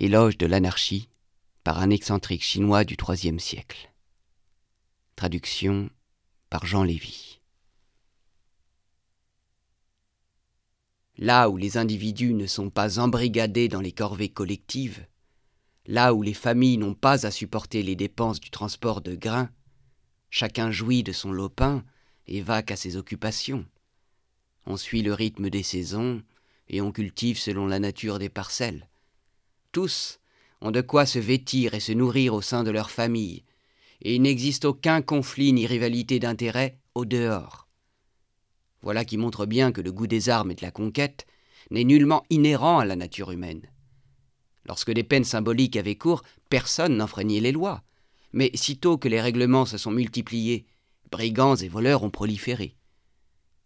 Éloge de l'anarchie par un excentrique chinois du IIIe siècle. Traduction par Jean Lévy. Là où les individus ne sont pas embrigadés dans les corvées collectives, là où les familles n'ont pas à supporter les dépenses du transport de grains, chacun jouit de son lopin et va qu'à ses occupations. On suit le rythme des saisons et on cultive selon la nature des parcelles. Tous ont de quoi se vêtir et se nourrir au sein de leur famille, et il n'existe aucun conflit ni rivalité d'intérêts au dehors. Voilà qui montre bien que le goût des armes et de la conquête n'est nullement inhérent à la nature humaine. Lorsque les peines symboliques avaient cours, personne n'enfreignait les lois. Mais sitôt que les règlements se sont multipliés, brigands et voleurs ont proliféré.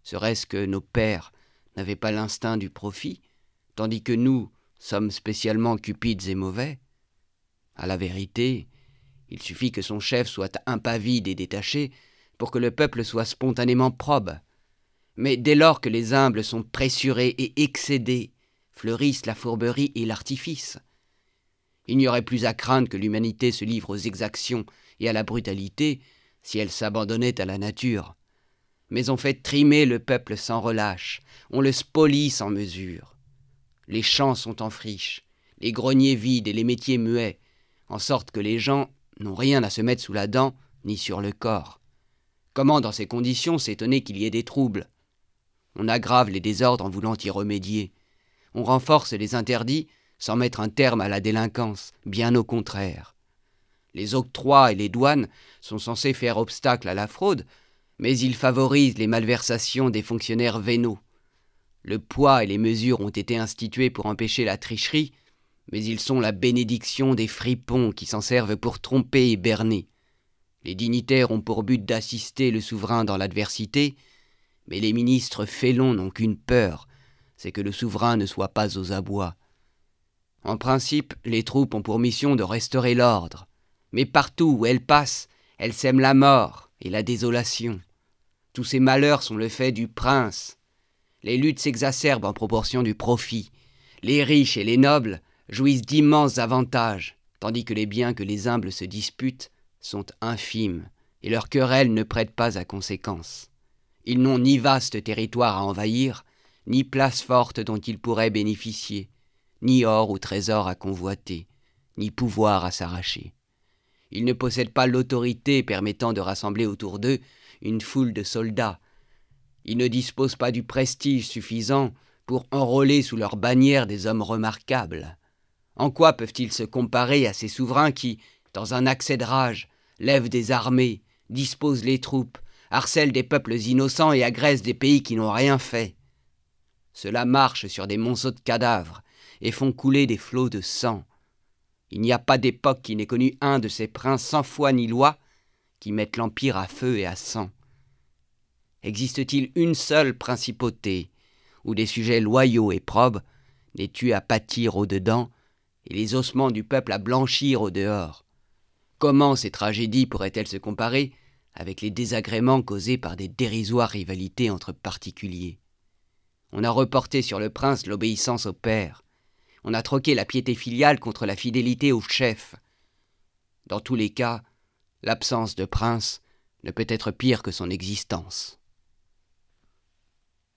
Serait-ce que nos pères n'avaient pas l'instinct du profit, tandis que nous sommes spécialement cupides et mauvais À la vérité, il suffit que son chef soit impavide et détaché pour que le peuple soit spontanément probe. Mais dès lors que les humbles sont pressurés et excédés, fleurissent la fourberie et l'artifice. Il n'y aurait plus à craindre que l'humanité se livre aux exactions et à la brutalité si elle s'abandonnait à la nature. Mais on fait trimer le peuple sans relâche, on le spolie sans mesure. Les champs sont en friche, les greniers vides et les métiers muets, en sorte que les gens n'ont rien à se mettre sous la dent ni sur le corps. Comment, dans ces conditions, s'étonner qu'il y ait des troubles? On aggrave les désordres en voulant y remédier. On renforce les interdits sans mettre un terme à la délinquance, bien au contraire. Les octrois et les douanes sont censés faire obstacle à la fraude, mais ils favorisent les malversations des fonctionnaires vénaux. Le poids et les mesures ont été institués pour empêcher la tricherie, mais ils sont la bénédiction des fripons qui s'en servent pour tromper et berner. Les dignitaires ont pour but d'assister le souverain dans l'adversité, mais les ministres félons n'ont qu'une peur, c'est que le souverain ne soit pas aux abois. En principe, les troupes ont pour mission de restaurer l'ordre, mais partout où elles passent, elles sèment la mort et la désolation. Tous ces malheurs sont le fait du prince. Les luttes s'exacerbent en proportion du profit. Les riches et les nobles jouissent d'immenses avantages, tandis que les biens que les humbles se disputent sont infimes, et leurs querelles ne prêtent pas à conséquence. Ils n'ont ni vaste territoire à envahir, ni place forte dont ils pourraient bénéficier, ni or ou trésor à convoiter, ni pouvoir à s'arracher. Ils ne possèdent pas l'autorité permettant de rassembler autour d'eux une foule de soldats. Ils ne disposent pas du prestige suffisant pour enrôler sous leur bannière des hommes remarquables. En quoi peuvent-ils se comparer à ces souverains qui, dans un accès de rage, lèvent des armées, disposent les troupes, harcèlent des peuples innocents et agressent des pays qui n'ont rien fait? Cela marche sur des monceaux de cadavres et font couler des flots de sang. Il n'y a pas d'époque qui n'ait connu un de ces princes sans foi ni loi qui mettent l'Empire à feu et à sang. Existe-t-il une seule principauté où des sujets loyaux et probes n'aient eu à pâtir au-dedans et les ossements du peuple à blanchir au dehors. Comment ces tragédies pourraient-elles se comparer avec les désagréments causés par des dérisoires rivalités entre particuliers? On a reporté sur le prince l'obéissance au père. On a troqué la piété filiale contre la fidélité au chef. Dans tous les cas, l'absence de prince ne peut être pire que son existence.